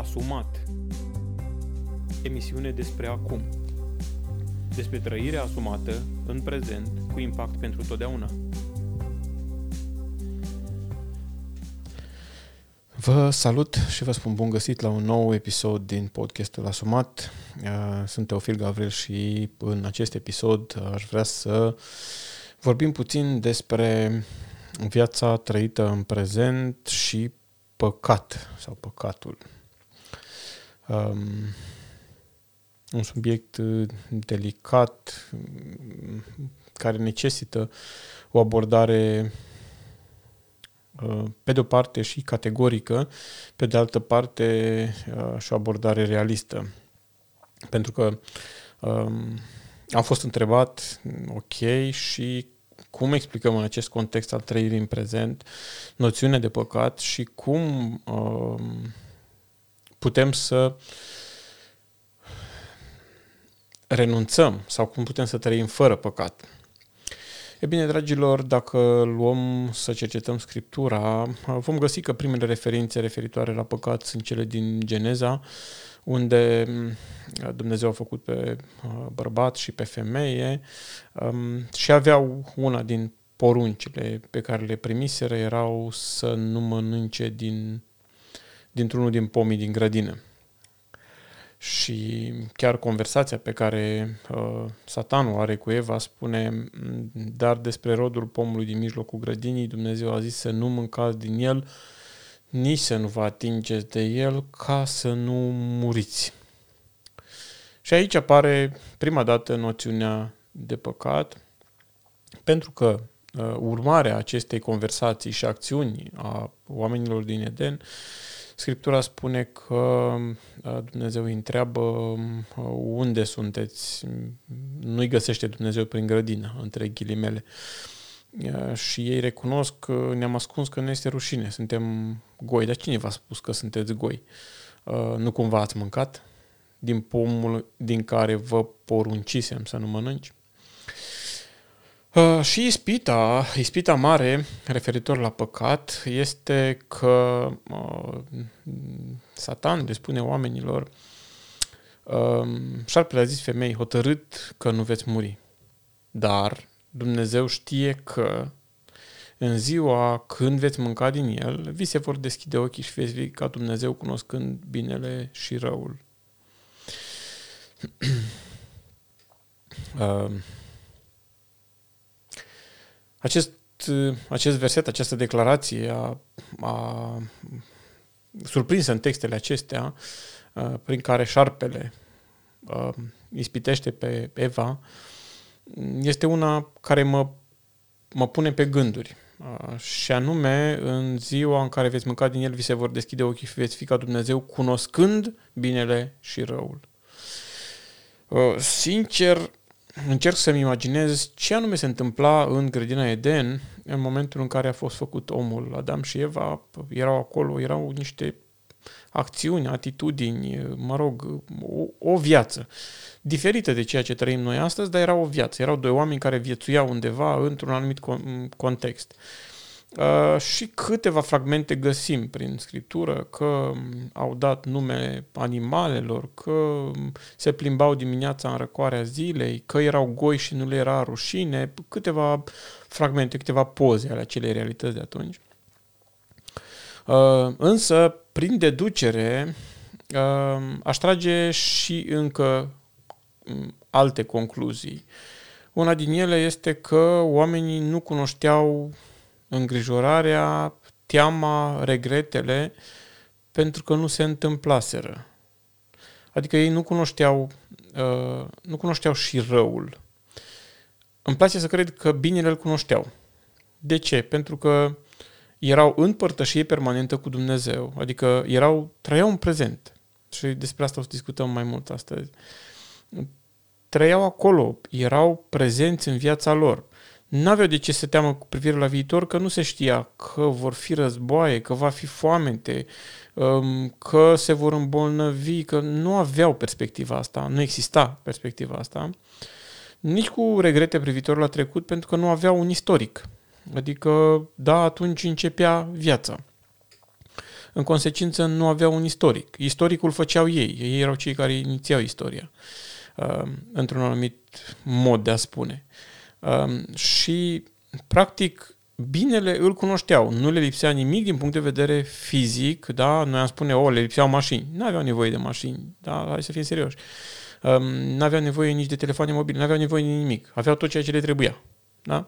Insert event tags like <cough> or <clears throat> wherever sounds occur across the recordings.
Asumat Emisiune despre acum Despre trăirea asumată în prezent cu impact pentru totdeauna Vă salut și vă spun bun găsit la un nou episod din podcastul Asumat. Uh, sunt Teofil Gavril și în acest episod aș vrea să vorbim puțin despre viața trăită în prezent și păcat sau păcatul. Um, un subiect uh, delicat care necesită o abordare uh, pe de o parte și categorică, pe de altă parte uh, și o abordare realistă. Pentru că um, am fost întrebat, ok, și cum explicăm în acest context al trăirii în prezent noțiunea de păcat și cum uh, putem să renunțăm sau cum putem să trăim fără păcat. E bine, dragilor, dacă luăm să cercetăm Scriptura, vom găsi că primele referințe referitoare la păcat sunt cele din Geneza, unde mm, Dumnezeu a făcut pe uh, bărbat și pe femeie um, și aveau una din poruncile pe care le primiseră erau să nu mănânce din, dintr-unul din pomii din grădină. Și chiar conversația pe care uh, satanul are cu Eva spune, mm, dar despre rodul pomului din mijlocul grădinii, Dumnezeu a zis să nu mâncați din el, nici să nu vă atingeți de el ca să nu muriți. Și aici apare prima dată noțiunea de păcat, pentru că uh, urmarea acestei conversații și acțiuni a oamenilor din Eden, Scriptura spune că uh, Dumnezeu îi întreabă uh, unde sunteți, nu-i găsește Dumnezeu prin grădină, între ghilimele. Uh, și ei recunosc că ne-am ascuns că nu este rușine, suntem goi. Dar cine v-a spus că sunteți goi? Nu cumva ați mâncat din pomul din care vă poruncisem să nu mănânci? Și ispita, ispita mare referitor la păcat este că Satan le spune oamenilor șarpele a zis femei hotărât că nu veți muri, dar Dumnezeu știe că în ziua când veți mânca din el, vi se vor deschide ochii și veți fi ca Dumnezeu cunoscând binele și răul. <clears throat> Uh, acest, acest verset, această declarație a, a surprins în textele acestea, uh, prin care șarpele uh, ispitește pe Eva, este una care mă, mă pune pe gânduri. Și anume, în ziua în care veți mânca din el, vi se vor deschide ochii și veți fi ca Dumnezeu, cunoscând binele și răul. Sincer, încerc să-mi imaginez ce anume se întâmpla în grădina Eden în momentul în care a fost făcut omul. Adam și Eva erau acolo, erau niște acțiuni, atitudini, mă rog, o, o viață diferită de ceea ce trăim noi astăzi, dar era o viață. Erau doi oameni care viețuiau undeva într-un anumit context. Uh, și câteva fragmente găsim prin scriptură că au dat nume animalelor, că se plimbau dimineața în răcoarea zilei, că erau goi și nu le era rușine, câteva fragmente, câteva poze ale acelei realități de atunci. Uh, însă, prin deducere, uh, aș trage și încă alte concluzii. Una din ele este că oamenii nu cunoșteau îngrijorarea, teama, regretele, pentru că nu se întâmplaseră. Adică ei nu cunoșteau, uh, nu cunoșteau și răul. Îmi place să cred că binele îl cunoșteau. De ce? Pentru că erau în părtășie permanentă cu Dumnezeu, adică erau, trăiau în prezent. Și despre asta o să discutăm mai mult astăzi. Trăiau acolo, erau prezenți în viața lor. N-aveau de ce să teamă cu privire la viitor, că nu se știa că vor fi războaie, că va fi foamete, um, că se vor îmbolnăvi, că nu aveau perspectiva asta, nu exista perspectiva asta. Nici cu regrete privitor la trecut, pentru că nu aveau un istoric. Adică, da, atunci începea viața. în consecință nu aveau un istoric. Istoricul făceau ei, ei erau cei care inițiau istoria, uh, într-un anumit mod de a spune. Uh, și, practic, binele îl cunoșteau, nu le lipsea nimic din punct de vedere fizic, da? Noi am spune, o, le lipseau mașini. Nu aveau nevoie de mașini, da? Hai să fim serioși. Um, nu aveau nevoie nici de telefoane mobile, nu aveau nevoie de nimic. Aveau tot ceea ce le trebuia, da?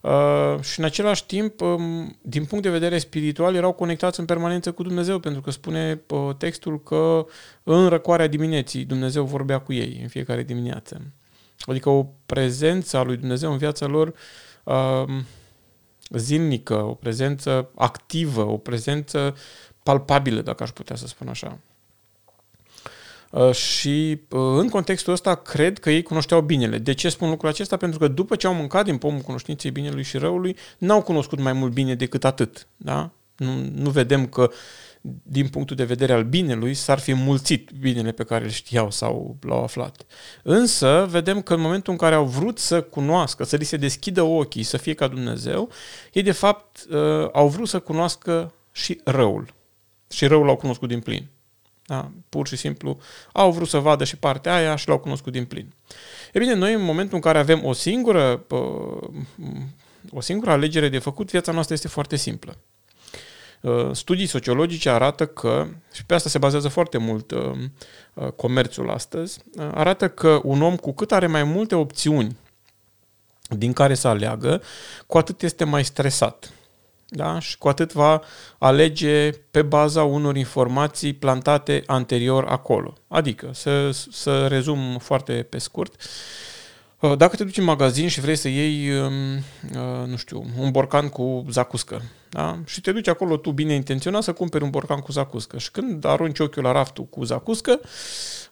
Uh, și în același timp, um, din punct de vedere spiritual, erau conectați în permanență cu Dumnezeu, pentru că spune uh, textul că în răcoarea dimineții Dumnezeu vorbea cu ei în fiecare dimineață. Adică o prezență a lui Dumnezeu în viața lor uh, zilnică, o prezență activă, o prezență palpabilă, dacă aș putea să spun așa. Uh, și uh, în contextul ăsta cred că ei cunoșteau binele. De ce spun lucrul acesta? Pentru că după ce au mâncat din pomul cunoștinței binelui și răului, n-au cunoscut mai mult bine decât atât. Da? Nu, nu vedem că din punctul de vedere al binelui s-ar fi mulțit binele pe care îl știau sau l-au aflat. Însă vedem că în momentul în care au vrut să cunoască, să li se deschidă ochii, să fie ca Dumnezeu, ei de fapt uh, au vrut să cunoască și răul. Și răul l-au cunoscut din plin. Da? Pur și simplu au vrut să vadă și partea aia și l-au cunoscut din plin. E bine, noi în momentul în care avem o singură, o singură alegere de făcut, viața noastră este foarte simplă. Studii sociologice arată că, și pe asta se bazează foarte mult comerțul astăzi, arată că un om cu cât are mai multe opțiuni din care să aleagă, cu atât este mai stresat da? și cu atât va alege pe baza unor informații plantate anterior acolo. Adică, să, să rezum foarte pe scurt, uh, dacă te duci în magazin și vrei să iei, um, uh, nu știu, un borcan cu zacuscă, da? și te duci acolo tu bine intenționat să cumperi un borcan cu zacuscă și când arunci ochiul la raftul cu zacuscă,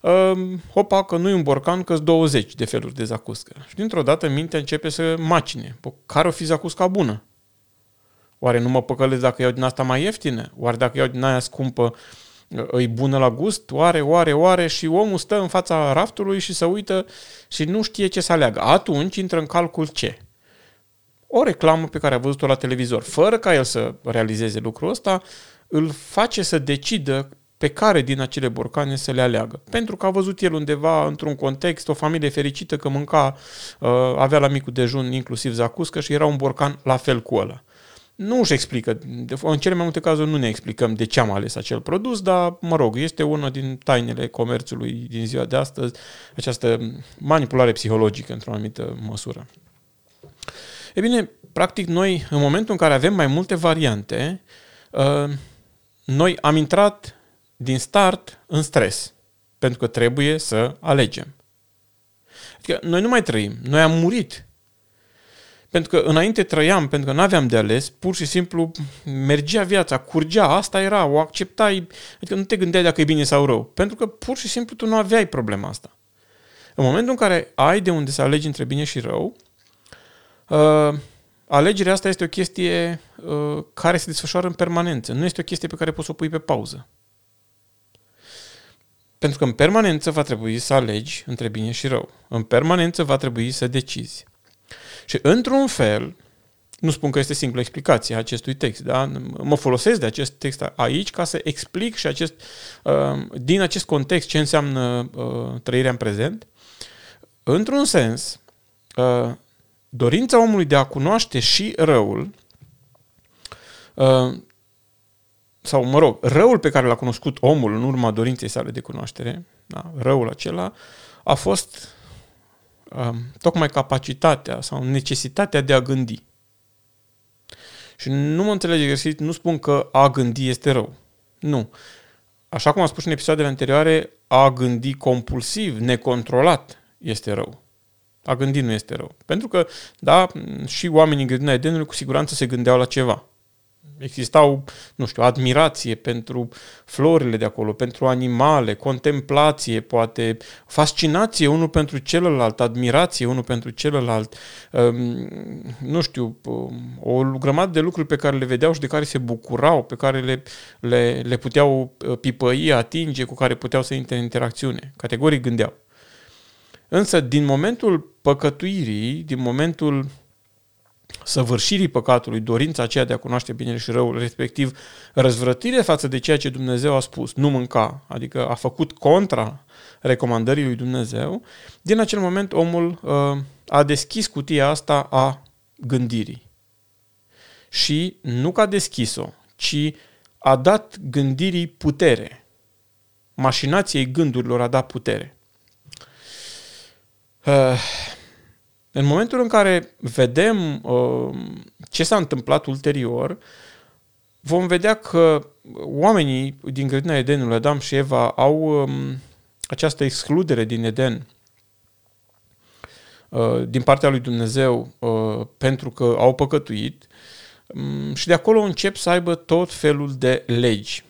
um, hopa, că nu e un borcan, că 20 de feluri de zacuscă. Și dintr-o dată mintea începe să macine. Care o fi zacusca bună? Oare nu mă păcălesc dacă iau din asta mai ieftină? Oare dacă iau din aia scumpă îi bună la gust? Oare, oare, oare? Și omul stă în fața raftului și se uită și nu știe ce să aleagă. Atunci intră în calcul ce? O reclamă pe care a văzut-o la televizor, fără ca el să realizeze lucrul ăsta, îl face să decidă pe care din acele borcane să le aleagă. Pentru că a văzut el undeva, într-un context, o familie fericită că mânca, uh, avea la micul dejun inclusiv zacuscă și era un borcan la fel cu ăla nu își explică. În cele mai multe cazuri nu ne explicăm de ce am ales acel produs, dar, mă rog, este una din tainele comerțului din ziua de astăzi, această manipulare psihologică într-o anumită măsură. E bine, practic noi, în momentul în care avem mai multe variante, uh, noi am intrat din start în stres, pentru că trebuie să alegem. Adică noi nu mai trăim, noi am murit pentru că înainte trăiam, pentru că nu aveam de ales, pur și simplu mergea viața, curgea, asta era, o acceptai, adică nu te gândeai dacă e bine sau rău, pentru că pur și simplu tu nu aveai problema asta. În momentul în care ai de unde să alegi între bine și rău, uh, alegerea asta este o chestie uh, care se desfășoară în permanență. Nu este o chestie pe care poți să o pui pe pauză. Pentru că în permanență va trebui să alegi între bine și rău. În permanență va trebui să decizi. Și într-un fel, nu spun că este singura explicație a acestui text, da? mă folosesc de acest text aici ca să explic și acest, uh, din acest context ce înseamnă uh, trăirea în prezent. Într-un sens, uh, dorința omului de a cunoaște și răul, sau mă rog, răul pe care l-a cunoscut omul în urma dorinței sale de cunoaștere, da? răul acela, a fost Um, tocmai capacitatea sau necesitatea de a gândi. Și nu mă înțelege greșit, nu spun că a gândi este rău. Nu. Așa cum am spus și în episoadele anterioare, a gândi compulsiv, necontrolat, este rău. A gândi nu este rău. Pentru că, da, și oamenii în grădina Edenului cu siguranță se gândeau la ceva. Existau, nu știu, admirație pentru florile de acolo, pentru animale, contemplație, poate, fascinație unul pentru celălalt, admirație unul pentru celălalt, um, nu știu, um, o grămadă de lucruri pe care le vedeau și de care se bucurau, pe care le, le, le puteau uh, pipăi, atinge, cu care puteau să intre în interacțiune. Categoric gândeau. Însă, din momentul păcătuirii, din momentul săvârșirii păcatului, dorința aceea de a cunoaște binele și răul, respectiv răzvrătire față de ceea ce Dumnezeu a spus, nu mânca, adică a făcut contra recomandării lui Dumnezeu, din acel moment omul uh, a deschis cutia asta a gândirii. Și nu că a deschis-o, ci a dat gândirii putere. Mașinației gândurilor a dat putere. Uh, în momentul în care vedem uh, ce s-a întâmplat ulterior, vom vedea că oamenii din grădina Edenului, Adam și Eva, au um, această excludere din Eden uh, din partea lui Dumnezeu uh, pentru că au păcătuit um, și de acolo încep să aibă tot felul de legi.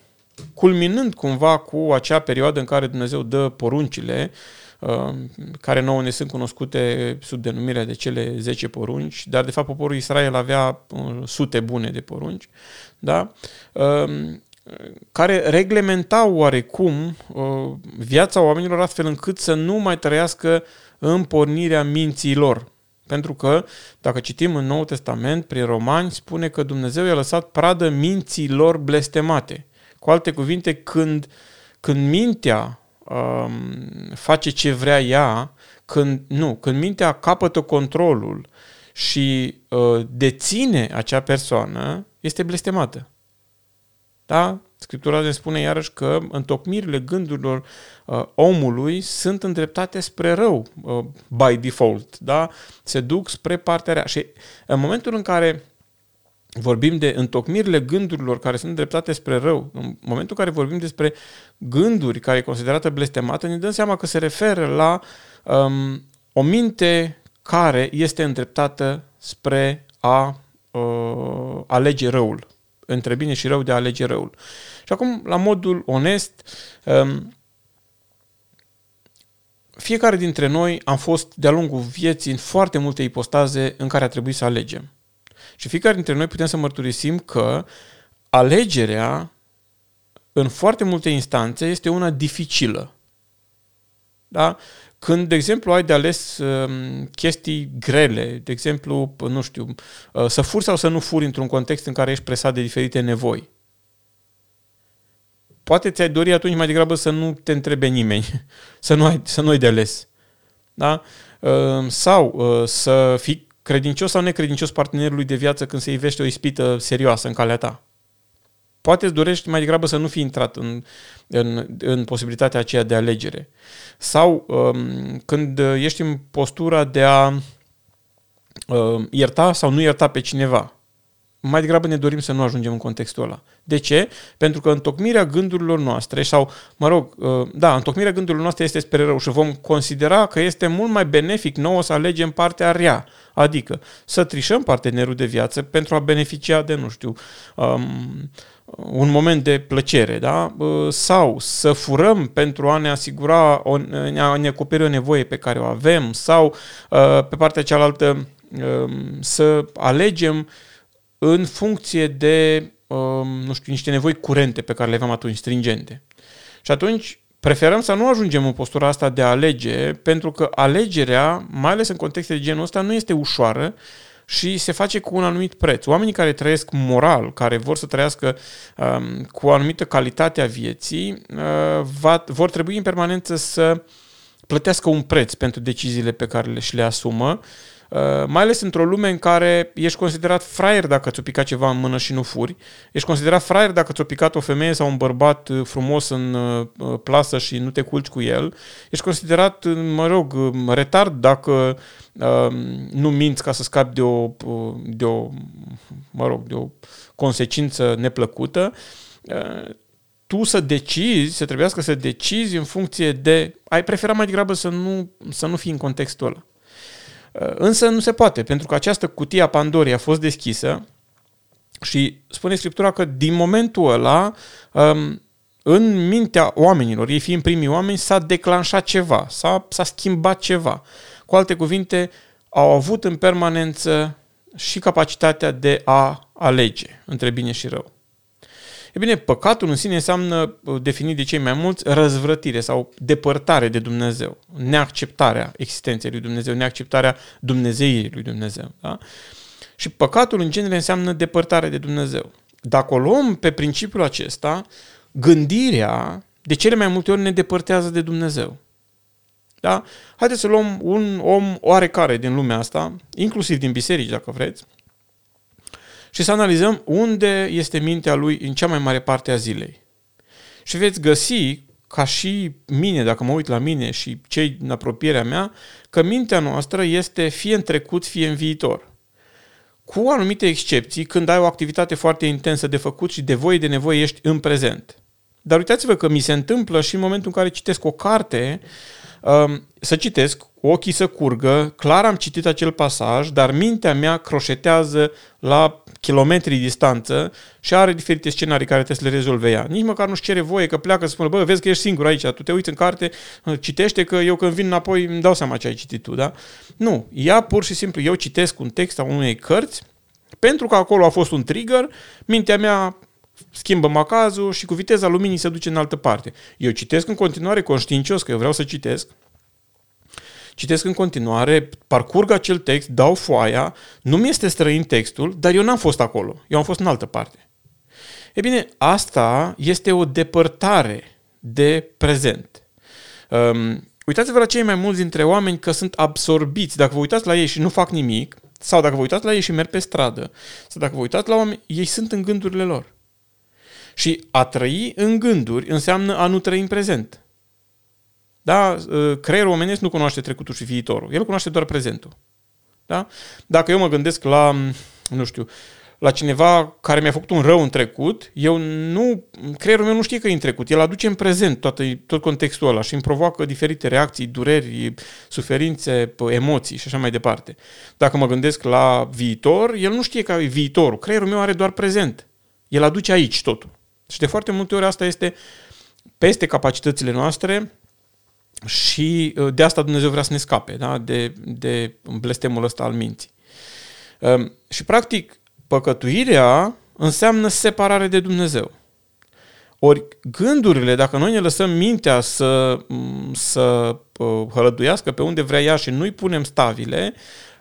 Culminând cumva cu acea perioadă în care Dumnezeu dă poruncile, Uh, care nouă ne sunt cunoscute sub denumirea de cele 10 porunci, dar de fapt poporul Israel avea uh, sute bune de porunci, da? Um, care reglementau oarecum uh, viața oamenilor astfel încât să nu mai trăiască în pornirea minții lor. Pentru că, dacă citim în Noul Testament, prin Romani, spune că Dumnezeu i-a lăsat pradă minții lor blestemate. Cu alte cuvinte, când, când mintea um, face ce vrea ea, când, nu, când mintea capătă controlul și uh, deține acea persoană, este blestemată. Da? Scriptura ne spune iarăși că întocmirile gândurilor uh, omului sunt îndreptate spre rău, uh, by default. Da? Se duc spre partea rea. Și în momentul în care vorbim de întocmirile gândurilor care sunt dreptate spre rău, în momentul în care vorbim despre gânduri care e considerată blestemată, ne dăm seama că se referă la um, o minte care este îndreptată spre a uh, alege răul, între bine și rău de a alege răul. Și acum, la modul onest, um, fiecare dintre noi am fost de-a lungul vieții în foarte multe ipostaze în care a trebuit să alegem. Și fiecare dintre noi putem să mărturisim că alegerea în foarte multe instanțe este una dificilă. Da? Când, de exemplu, ai de ales uh, chestii grele, de exemplu, nu știu, uh, să furi sau să nu furi într-un context în care ești presat de diferite nevoi. Poate ți-ai dori atunci mai degrabă să nu te întrebe nimeni, <laughs> să nu ai, să nu ai de ales. Da? Uh, sau uh, să fii credincios sau necredincios partenerului de viață când se ivește o ispită serioasă în calea ta. Poate îți dorești mai degrabă să nu fi intrat în, în, în posibilitatea aceea de alegere. Sau um, când ești în postura de a um, ierta sau nu ierta pe cineva mai degrabă ne dorim să nu ajungem în contextul ăla. De ce? Pentru că întocmirea gândurilor noastre, sau, mă rog, uh, da, întocmirea gândurilor noastre este spre rău și vom considera că este mult mai benefic nouă să alegem partea rea, adică să trișăm partenerul de viață pentru a beneficia de, nu știu, um, un moment de plăcere, da? Uh, sau să furăm pentru a ne asigura, o, a ne acoperi o nevoie pe care o avem, sau uh, pe partea cealaltă um, să alegem în funcție de, um, nu știu, niște nevoi curente pe care le aveam atunci, stringente. Și atunci preferăm să nu ajungem în postura asta de a alege, pentru că alegerea, mai ales în contexte de genul ăsta, nu este ușoară și se face cu un anumit preț. Oamenii care trăiesc moral, care vor să trăiască um, cu o anumită calitate a vieții, uh, va, vor trebui în permanență să plătească un preț pentru deciziile pe care le și le asumă Uh, mai ales într-o lume în care ești considerat fraier dacă ți-o picat ceva în mână și nu furi, ești considerat fraier dacă ți-o picat o femeie sau un bărbat uh, frumos în uh, plasă și nu te culci cu el, ești considerat, mă rog, retard dacă nu minți ca să scapi de o, de o, mă rog, de o consecință neplăcută, tu să decizi, să trebuiască să decizi în funcție de... Ai preferat mai degrabă să nu, să nu fii în contextul ăla. Uh, însă nu se poate, pentru că această cutie a Pandorii a fost deschisă și spune Scriptura că din momentul ăla, um, în mintea oamenilor, ei fiind primii oameni, s-a declanșat ceva, s-a, s-a schimbat ceva. Cu alte cuvinte, au avut în permanență și capacitatea de a alege între bine și rău. E bine, păcatul în sine înseamnă, uh, definit de cei mai mulți, răzvrătire sau depărtare de Dumnezeu, neacceptarea existenței lui Dumnezeu, neacceptarea Dumnezeiei lui Dumnezeu. Da? Și păcatul în genere înseamnă depărtare de Dumnezeu. Dacă o luăm pe principiul acesta, gândirea de cele mai multe ori ne depărtează de Dumnezeu. Da? Haideți să luăm un om oarecare din lumea asta, inclusiv din biserici, dacă vreți, și să analizăm unde este mintea lui în cea mai mare parte a zilei. Și veți găsi, ca și mine, dacă mă uit la mine și cei în apropierea mea, că mintea noastră este fie în trecut, fie în viitor. Cu anumite excepții, când ai o activitate foarte intensă de făcut și de voie de nevoie ești în prezent. Dar uitați-vă că mi se întâmplă și în momentul în care citesc o carte, um, să citesc, ochii să curgă, clar am citit acel pasaj, dar mintea mea croșetează la kilometri distanță și are diferite scenarii care trebuie să le rezolve ea. Nici măcar nu-și cere voie că pleacă să spună, bă, vezi că ești singur aici, tu te uiți în carte, citește că eu când vin înapoi îmi dau seama ce ai citit tu, da? Nu, ea pur și simplu, eu citesc un text a unei cărți, pentru că acolo a fost un trigger, mintea mea schimbă macazul și cu viteza luminii se duce în altă parte. Eu citesc în continuare conștiincios, că eu vreau să citesc, citesc în continuare, parcurg acel text, dau foaia, nu mi este străin textul, dar eu n-am fost acolo, eu am fost în altă parte. E bine, asta este o depărtare de prezent. Um, uitați-vă la cei mai mulți dintre oameni că sunt absorbiți. Dacă vă uitați la ei și nu fac nimic, sau dacă vă uitați la ei și merg pe stradă, sau dacă vă uitați la oameni, ei sunt în gândurile lor. Și a trăi în gânduri înseamnă a nu trăi în prezent. Da? Ă, creierul omenesc nu cunoaște trecutul și viitorul. El cunoaște doar prezentul. Da? Dacă eu mă gândesc la, nu știu, la cineva care mi-a făcut un rău în trecut, eu nu, creierul meu nu știe că e în trecut. El aduce în prezent toată, tot contextul ăla și îmi provoacă diferite reacții, dureri, suferințe, emoții și așa mai departe. Dacă mă gândesc la viitor, el nu știe că e viitorul. Creierul meu are doar prezent. El aduce aici totul. Și de foarte multe ori asta este peste capacitățile noastre și uh, de asta Dumnezeu vrea să ne scape, da? de, de blestemul ăsta al minții. Um, și practic, păcătuirea înseamnă separare de Dumnezeu. Ori gândurile, dacă noi ne lăsăm mintea să, mm, să uh, hălăduiască pe unde vrea ea și nu-i punem stavile,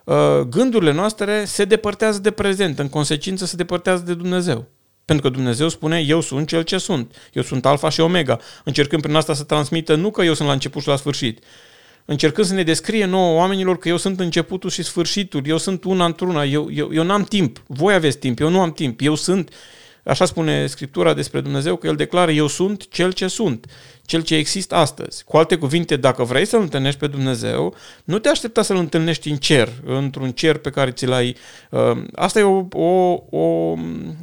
uh, gândurile noastre se depărtează de prezent, în consecință se depărtează de Dumnezeu. Pentru că Dumnezeu spune, eu sunt cel ce sunt. Eu sunt alfa și omega. Încercând prin asta să transmită nu că eu sunt la început și la sfârșit, încercând să ne descrie nouă oamenilor că eu sunt începutul și sfârșitul, eu sunt una într-una, eu, eu, eu n-am timp, voi aveți timp, eu nu am timp, eu sunt, așa spune Scriptura despre Dumnezeu, că El declară, eu sunt cel ce sunt cel ce există astăzi. Cu alte cuvinte, dacă vrei să-L întâlnești pe Dumnezeu, nu te aștepta să-L întâlnești în cer, într-un cer pe care ți l-ai... Uh, asta e o, o, o,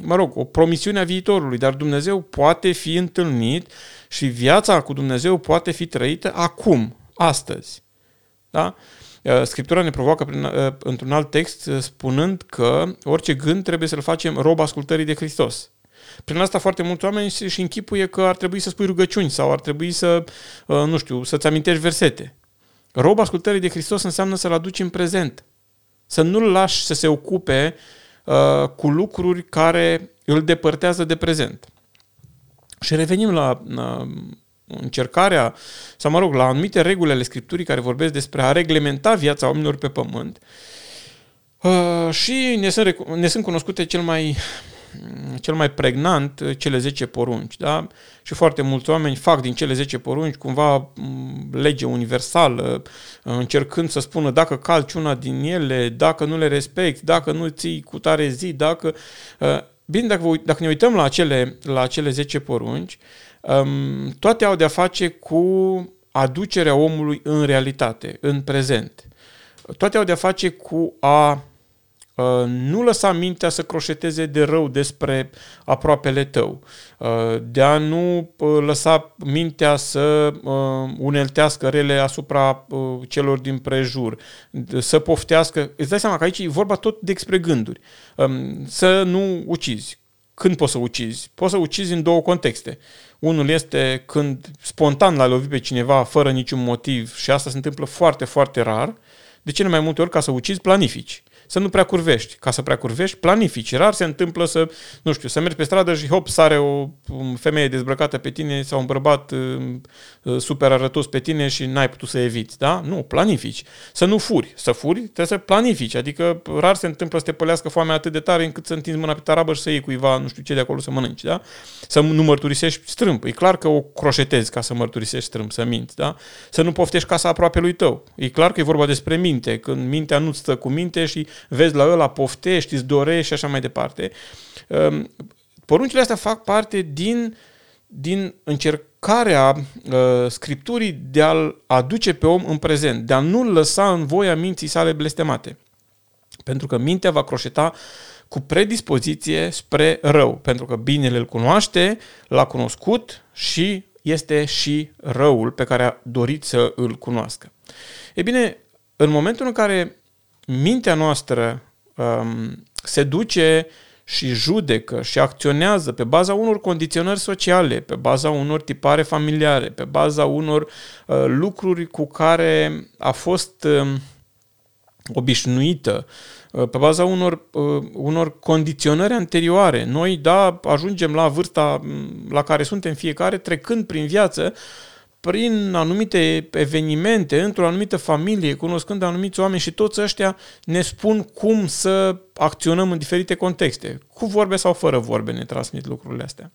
mă rog, o promisiune a viitorului, dar Dumnezeu poate fi întâlnit și viața cu Dumnezeu poate fi trăită acum, astăzi. Da? Uh, Scriptura ne provoacă prin, uh, într-un alt text spunând că orice gând trebuie să-l facem rob ascultării de Hristos. Prin asta foarte mulți oameni și închipuie că ar trebui să spui rugăciuni sau ar trebui să, uh, nu știu, să-ți amintești versete. Rob ascultării de Hristos înseamnă să-L aduci în prezent. Să nu-L lași să se ocupe uh, cu lucruri care îl depărtează de prezent. Și revenim la uh, încercarea, sau mă rog, la anumite reguli ale Scripturii care vorbesc despre a reglementa viața oamenilor pe pământ. Uh, și ne sunt, ne sunt cunoscute cel mai cel mai pregnant uh, cele 10 porunci. Da? Și foarte mulți oameni fac din cele 10 porunci cumva mm, lege universală, uh, încercând să spună dacă calci una din ele, dacă nu le respecti, dacă nu ții cu tare zi, dacă... Uh, bine, dacă, vă, dacă ne uităm la acele, la acele 10 porunci, um, toate au de-a face cu aducerea omului în realitate, în prezent. Toate au de-a face cu a Uh, nu lăsa mintea să croșeteze de rău despre aproapele tău, uh, de a nu uh, lăsa mintea să uneltească rele asupra celor din prejur, să poftească. Îți dai seama că aici e vorba tot despre gânduri. Um, să nu ucizi. Când poți să ucizi? Poți să ucizi în două contexte. Unul este când spontan l-ai lovit pe cineva fără niciun motiv și asta se întâmplă foarte, foarte rar. De cele mai multe ori, ca să ucizi, planifici să nu prea curvești. Ca să prea curvești, planifici. Rar se întâmplă să, nu știu, să mergi pe stradă și hop, sare o femeie dezbrăcată pe tine sau un bărbat uh, uh, super arătos pe tine și n-ai putut să eviți, da? Nu, planifici. Să nu furi. Să furi, trebuie să planifici. Adică rar se întâmplă să te pălească foamea atât de tare încât să întinzi mâna pe tarabă și să iei cuiva, nu știu ce de acolo să mănânci, da? Să nu mărturisești strâmb. E clar că o croșetezi ca să mărturisești strâmb, să minți, da? Să nu poftești casa aproape lui tău. E clar că e vorba despre minte, când mintea nu stă cu minte și vezi la ăla, poftești, îți dorești și așa mai departe. Ehm, poruncile astea fac parte din, din încercarea uh, Scripturii de a-l aduce pe om în prezent, de a nu-l lăsa în voia minții sale blestemate. Pentru că mintea va croșeta cu predispoziție spre rău, pentru că binele îl cunoaște, l-a cunoscut și este și răul pe care a dorit să îl cunoască. E bine, în momentul în care mintea noastră um, se duce și judecă și acționează pe baza unor condiționări sociale, pe baza unor tipare familiare, pe baza unor uh, lucruri cu care a fost uh, obișnuită, uh, pe baza unor, uh, unor condiționări anterioare. Noi, da, ajungem la vârsta mm, la care suntem fiecare, trecând prin viață, prin anumite evenimente, într-o anumită familie, cunoscând anumiți oameni și toți ăștia ne spun cum să acționăm în diferite contexte. Cu vorbe sau fără vorbe ne transmit lucrurile astea.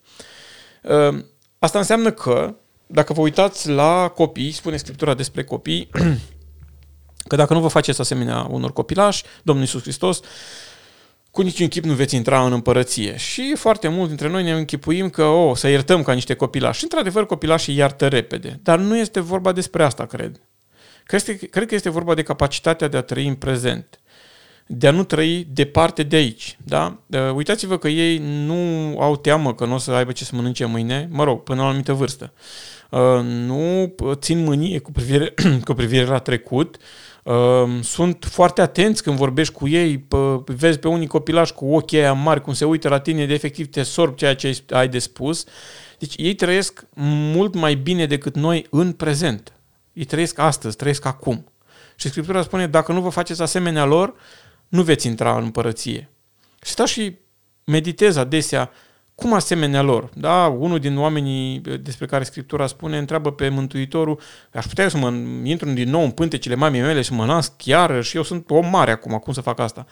Uh, asta înseamnă că, dacă vă uitați la copii, spune Scriptura despre copii, <clears throat> că dacă nu vă faceți asemenea unor copilași, Domnul Iisus Hristos cu niciun chip nu veți intra în împărăție. Și foarte mult dintre noi ne închipuim că o, să iertăm ca niște copilași. Și într-adevăr copilașii iartă repede. Dar nu este vorba despre asta, cred. Cred, cred că este vorba de capacitatea de a trăi în prezent. De a nu trăi departe de aici. Da? Uitați-vă că ei nu au teamă că nu o să aibă ce să mănânce mâine, mă rog, până la o anumită vârstă. Nu țin mânie cu privire, <clears throat> cu privire la trecut, Ehm, sunt foarte atenți când vorbești cu ei, vezi pe unii copilași cu ochii aia mari, cum se uită la tine, de efectiv te sorb ceea ce ai de spus. Deci ei trăiesc mult mai bine decât noi în prezent. Ei trăiesc astăzi, trăiesc acum. Și Scriptura spune, dacă nu vă faceți asemenea lor, nu veți intra în împărăție. Și stau și meditez adesea cum asemenea lor. Da? Unul din oamenii despre care Scriptura spune întreabă pe Mântuitorul, aș putea să mă intru din nou în pântecele mamei mele și mă nasc chiar și eu sunt om mare acum, cum să fac asta?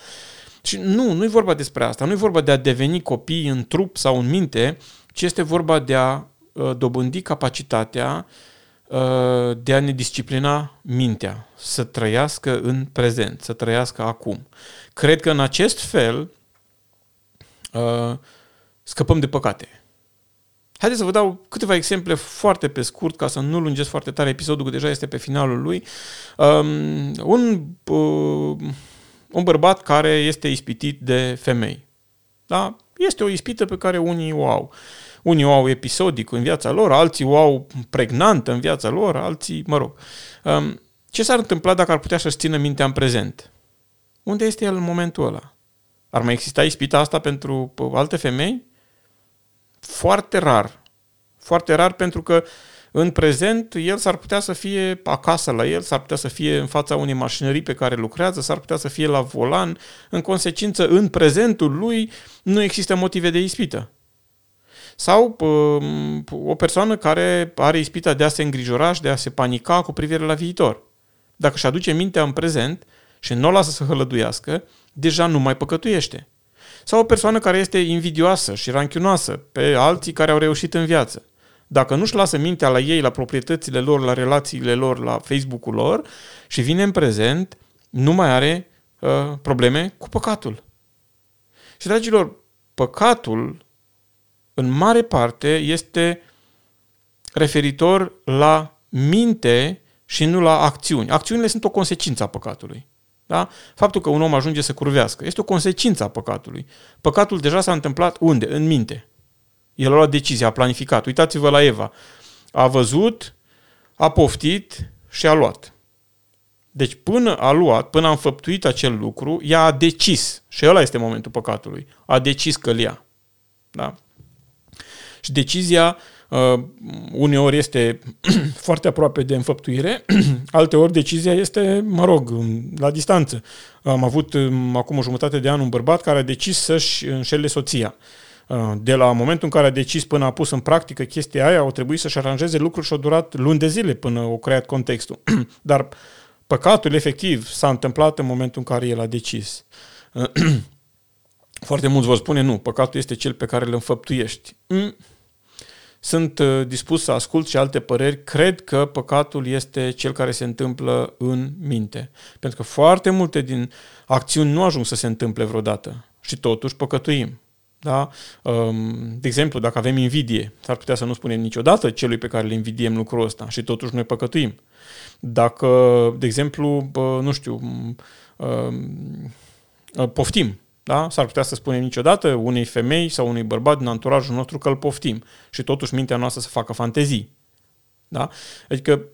Și nu, nu e vorba despre asta, nu e vorba de a deveni copii în trup sau în minte, ci este vorba de a uh, dobândi capacitatea uh, de a ne disciplina mintea, să trăiască în prezent, să trăiască acum. Cred că în acest fel uh, scăpăm de păcate. Haideți să vă dau câteva exemple foarte pe scurt, ca să nu lungesc foarte tare episodul, că deja este pe finalul lui. Um, un, uh, un bărbat care este ispitit de femei. Da? Este o ispită pe care unii o au. Unii o au episodic în viața lor, alții o au pregnantă în viața lor, alții, mă rog. Um, ce s-ar întâmpla dacă ar putea să-și țină mintea în prezent? Unde este el în momentul ăla? Ar mai exista ispita asta pentru alte femei? Foarte rar. Foarte rar pentru că în prezent el s-ar putea să fie acasă la el, s-ar putea să fie în fața unei mașinării pe care lucrează, s-ar putea să fie la volan. În consecință, în prezentul lui nu există motive de ispită. Sau o persoană care are ispita de a se îngrijora și de a se panica cu privire la viitor. Dacă își aduce mintea în prezent și nu o lasă să hălăduiască, deja nu mai păcătuiește. Sau o persoană care este invidioasă și ranchionoasă pe alții care au reușit în viață. Dacă nu-și lasă mintea la ei, la proprietățile lor, la relațiile lor, la Facebook-ul lor și vine în prezent, nu mai are uh, probleme cu păcatul. Și, dragilor, păcatul, în mare parte, este referitor la minte și nu la acțiuni. Acțiunile sunt o consecință a păcatului. Da? Faptul că un om ajunge să curvească este o consecință a păcatului. Păcatul deja s-a întâmplat unde? În minte. El a luat decizia, a planificat. Uitați-vă la Eva. A văzut, a poftit și a luat. Deci până a luat, până a înfăptuit acel lucru, ea a decis. Și ăla este momentul păcatului. A decis că ia. Da? Și decizia Uh, uneori este <clears throat> foarte aproape de înfăptuire, <clears throat> alteori decizia este, mă rog, la distanță. Am avut um, acum o jumătate de an un bărbat care a decis să-și înșele soția. Uh, de la momentul în care a decis până a pus în practică chestia aia, au trebuit să-și aranjeze lucruri și au durat luni de zile până au creat contextul. <clears throat> Dar păcatul efectiv s-a întâmplat în momentul în care el a decis. Foarte mulți vor spune, nu, păcatul este cel pe care îl înfăptuiești. Mm. Sunt uh, dispus să ascult și alte păreri. Cred că păcatul este cel care se întâmplă în minte. Pentru că foarte multe din acțiuni nu ajung să se întâmple vreodată. Și totuși păcătuim. Da? Um, de exemplu, dacă avem invidie, s-ar putea să nu spunem niciodată celui pe care îl invidiem lucrul ăsta și totuși noi păcătuim. Dacă, de exemplu, nu știu, um, poftim, da? S-ar putea să spunem niciodată unei femei sau unui bărbat din anturajul nostru că îl poftim și totuși mintea noastră să facă fantezii. Da? Adică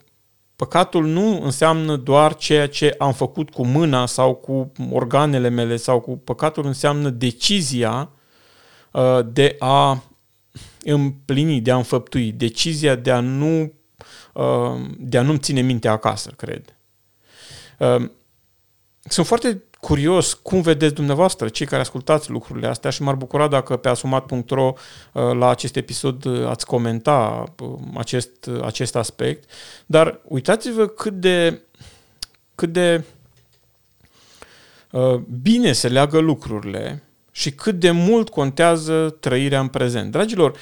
păcatul nu înseamnă doar ceea ce am făcut cu mâna sau cu organele mele sau cu păcatul înseamnă decizia uh, de a împlini, de a înfăptui, decizia de a nu uh, de a nu-mi ține mintea acasă, cred. Uh, sunt foarte curios cum vedeți dumneavoastră, cei care ascultați lucrurile astea și m-ar bucura dacă pe asumat.ro uh, la acest episod uh, ați comenta uh, acest, acest aspect, dar uitați-vă cât de, cât de bine se leagă lucrurile și cât de mult contează trăirea în prezent. Dragilor,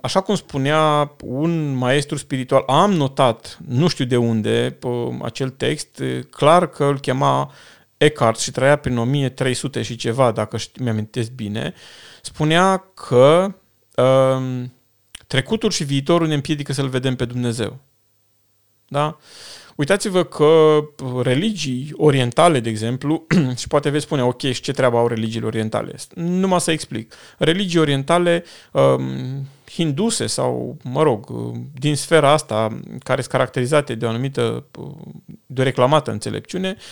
așa cum spunea un maestru spiritual, am notat, nu știu de unde, acel text, clar că îl chema Eckhart și trăia prin 1300 și ceva, dacă mi-amintesc bine, spunea că um, trecutul și viitorul ne împiedică să-L vedem pe Dumnezeu. Da? Uitați-vă că religii orientale, de exemplu, <clears throat> și poate veți spune, ok, și ce treabă au religiile orientale? Numai să explic. Religii orientale um, hinduse sau, mă rog, din sfera asta, care sunt caracterizate de o anumită, de o reclamată înțelepciune, uh,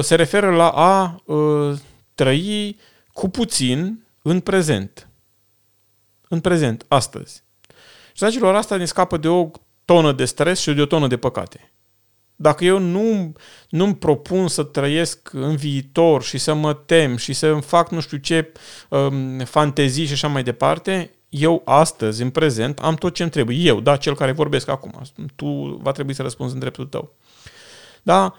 se referă la a uh, trăi cu puțin în prezent. În prezent, astăzi. Și, dragilor, asta ne scapă de o tonă de stres și de o tonă de păcate. Dacă eu nu, nu-mi propun să trăiesc în viitor și să mă tem și să îmi fac nu știu ce um, fantezii și așa mai departe, eu astăzi, în prezent, am tot ce îmi trebuie. Eu, da, cel care vorbesc acum. Tu va trebui să răspunzi în dreptul tău. Da?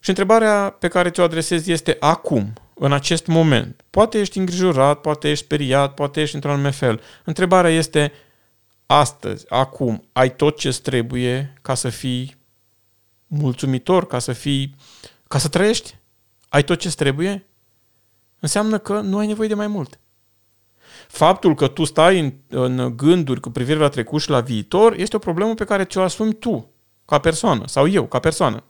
Și întrebarea pe care ți-o adresez este acum, în acest moment. Poate ești îngrijorat, poate ești speriat, poate ești într-un anume fel. Întrebarea este astăzi, acum, ai tot ce trebuie ca să fii mulțumitor, ca să fii, ca să trăiești? Ai tot ce trebuie? Înseamnă că nu ai nevoie de mai mult. Faptul că tu stai în, în gânduri cu privire la trecut și la viitor este o problemă pe care ți-o asumi tu, ca persoană, sau eu, ca persoană.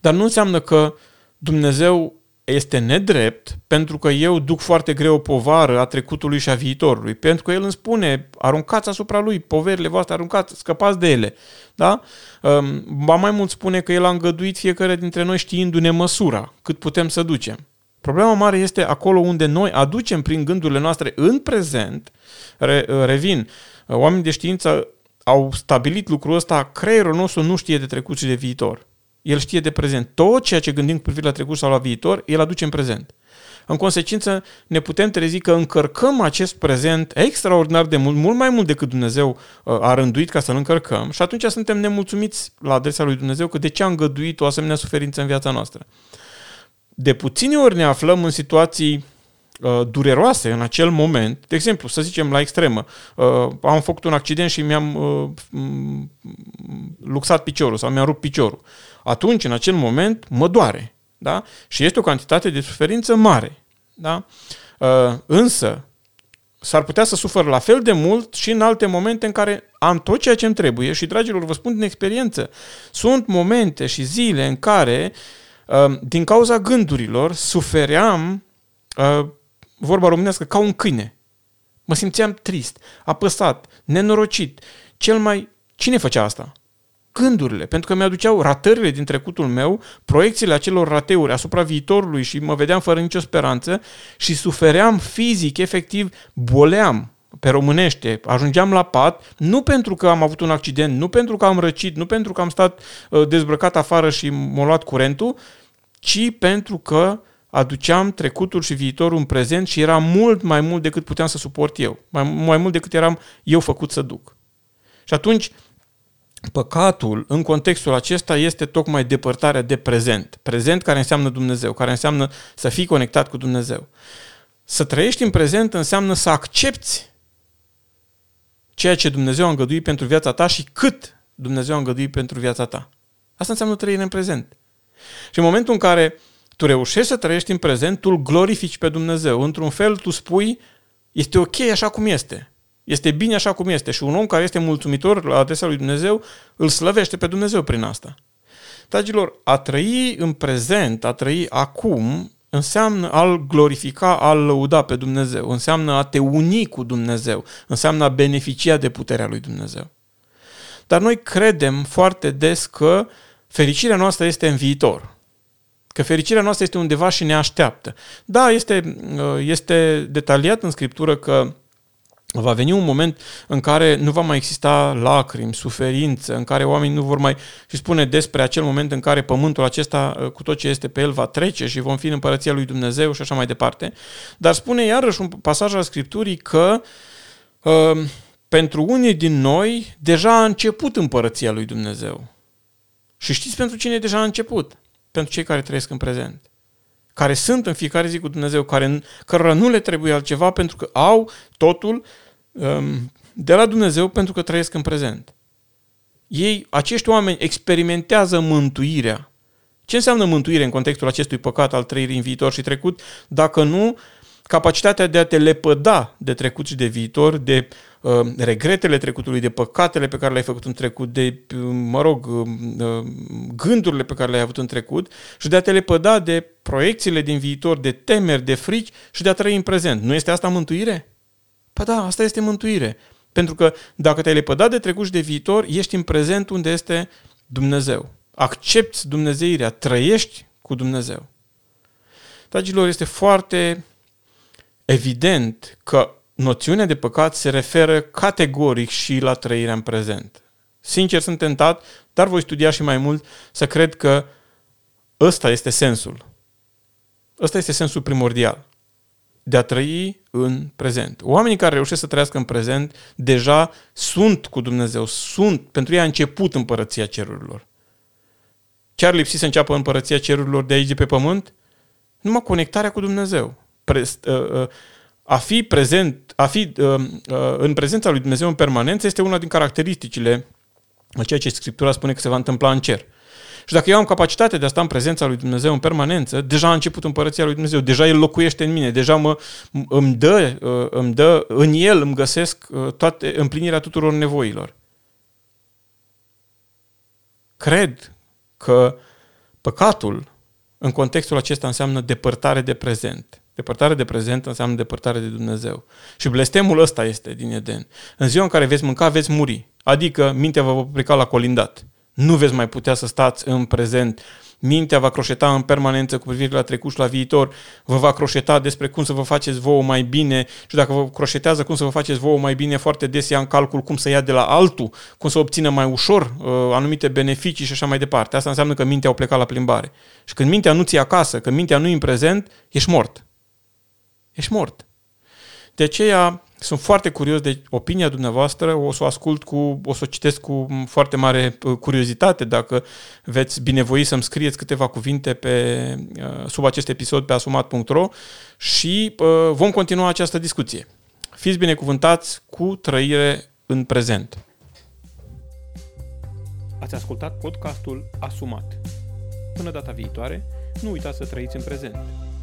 Dar nu înseamnă că Dumnezeu este nedrept pentru că eu duc foarte greu o povară a trecutului și a viitorului. Pentru că el îmi spune, aruncați asupra lui poverile voastre, aruncați, scăpați de ele. Da? Um, ba mai mult spune că el a îngăduit fiecare dintre noi știindu-ne măsura, cât putem să ducem. Problema mare este acolo unde noi aducem prin gândurile noastre în prezent, re, revin, oamenii de știință au stabilit lucrul ăsta, creierul nostru nu știe de trecut și de viitor. El știe de prezent. Tot ceea ce gândim cu privire la trecut sau la viitor, el aduce în prezent. În consecință, ne putem trezi că încărcăm acest prezent extraordinar de mult, mult mai mult decât Dumnezeu uh, a rânduit ca să-l încărcăm și atunci suntem nemulțumiți la adresa lui Dumnezeu că de ce a îngăduit o asemenea suferință în viața noastră. De puține ori ne aflăm în situații uh, dureroase în acel moment, de exemplu, să zicem la extremă, uh, am făcut un accident și mi-am uh, luxat piciorul sau mi-am rupt piciorul. Atunci, în acel moment, mă doare. Da? Și este o cantitate de suferință mare. Da? Uh, însă, s-ar putea să sufăr la fel de mult și în alte momente în care am tot ceea ce îmi trebuie și, dragilor, vă spun din experiență, sunt momente și zile în care uh, Ehm, din cauza gândurilor, sufeream, ehm, vorba românească, ca un câine. Mă simțeam trist, apăsat, nenorocit. Cel mai... Cine făcea asta? Gândurile, pentru că mi-aduceau ratările din trecutul meu, proiecțiile acelor rateuri asupra viitorului și mă vedeam fără nicio speranță și sufeream fizic, efectiv, boleam pe românește, ajungeam la pat, nu pentru că am avut un accident, nu pentru că am răcit, nu pentru că am stat uh, dezbrăcat afară și m-a luat curentul, ci pentru că aduceam trecutul și viitorul în prezent și era mult mai mult decât puteam să suport eu, mai, mai mult decât eram eu făcut să duc. Și atunci, păcatul în contextul acesta este tocmai depărtarea de prezent. Prezent care înseamnă Dumnezeu, care înseamnă să fii conectat cu Dumnezeu. Să trăiești în prezent înseamnă să accepti ceea ce Dumnezeu a îngăduit pentru viața ta și cât Dumnezeu a îngăduit pentru viața ta. Asta înseamnă trăire în prezent. Și în momentul în care tu reușești să trăiești în prezent, tu îl glorifici pe Dumnezeu. Într-un fel, tu spui, este ok așa cum este. Este bine așa cum este. Și un om care este mulțumitor la adresa lui Dumnezeu, îl slăvește pe Dumnezeu prin asta. Dragilor, a trăi în prezent, a trăi acum, înseamnă a-L glorifica, a-L lăuda pe Dumnezeu, înseamnă a te uni cu Dumnezeu, înseamnă a beneficia de puterea lui Dumnezeu. Dar noi credem foarte des că fericirea noastră este în viitor, că fericirea noastră este undeva și ne așteaptă. Da, este, este detaliat în Scriptură că va veni un moment în care nu va mai exista lacrimi, suferință, în care oamenii nu vor mai... Și spune despre acel moment în care pământul acesta, uh, cu tot ce este pe el, va trece și vom fi în împărăția lui Dumnezeu și așa mai departe. Dar spune iarăși un pasaj al Scripturii că uh, pentru unii din noi deja a început împărăția lui Dumnezeu. Și știți pentru cine deja a început? Pentru cei care trăiesc în prezent care sunt în fiecare zi cu Dumnezeu, care, cărora nu le trebuie altceva pentru că au totul um, de la Dumnezeu pentru că trăiesc în prezent. Ei, acești oameni experimentează mântuirea. Ce înseamnă mântuire în contextul acestui păcat al trăirii în viitor și trecut, dacă nu capacitatea de a te lepăda de trecut și de viitor, de uh, regretele trecutului, de păcatele pe care le-ai făcut în trecut, de, uh, mă rog, uh, uh, gândurile pe care le-ai avut în trecut și de a te lepăda de proiecțiile din viitor, de temeri, de frici și de a trăi în prezent. Nu este asta mântuire? Păi da, asta este mântuire. Pentru că dacă te-ai lepădat de trecut și de viitor, ești în prezent unde este Dumnezeu. Accepti Dumnezeirea, trăiești cu Dumnezeu. Dragilor, este foarte evident că noțiunea de păcat se referă categoric și la trăirea în prezent. Sincer, sunt tentat, dar voi studia și mai mult să cred că ăsta este sensul. Ăsta este sensul primordial. De a trăi în prezent. Oamenii care reușesc să trăiască în prezent deja sunt cu Dumnezeu, sunt, pentru ei a început împărăția cerurilor. Ce ar lipsi să înceapă împărăția cerurilor de aici de pe pământ? Numai conectarea cu Dumnezeu pre, uh, uh, a fi prezent, a fi uh, în prezența lui Dumnezeu în permanență este una din caracteristicile a ceea ce Scriptura spune că se va întâmpla în cer. Și dacă eu am capacitatea de a sta în prezența lui Dumnezeu în permanență, deja a început împărăția lui Dumnezeu, deja El locuiește în mine, deja mă, îmi, dă, îmi dă, în El îmi găsesc toate, împlinirea tuturor nevoilor. Cred că păcatul în contextul acesta înseamnă depărtare de prezent. Depărtare de prezent înseamnă depărtare de Dumnezeu. Și blestemul ăsta este din Eden. În ziua în care veți mânca, veți muri. Adică mintea vă va pleca la colindat. Nu veți mai putea să stați în prezent. Mintea va croșeta în permanență cu privire la trecut și la viitor. Vă va croșeta despre cum să vă faceți vouă mai bine și dacă vă croșetează cum să vă faceți vouă mai bine, foarte des ia în calcul cum să ia de la altul, cum să obțină mai ușor uh, anumite beneficii și așa mai departe. Asta înseamnă că mintea au plecat la plimbare. Și când mintea nu ți acasă, când mintea nu e în prezent, ești mort ești mort. De aceea sunt foarte curios de opinia dumneavoastră, o să o ascult cu, o să o citesc cu foarte mare uh, curiozitate dacă veți binevoi să-mi scrieți câteva cuvinte pe, uh, sub acest episod pe asumat.ro și uh, vom continua această discuție. Fiți binecuvântați cu trăire în prezent. Ați ascultat podcastul Asumat. Până data viitoare, nu uitați să trăiți în prezent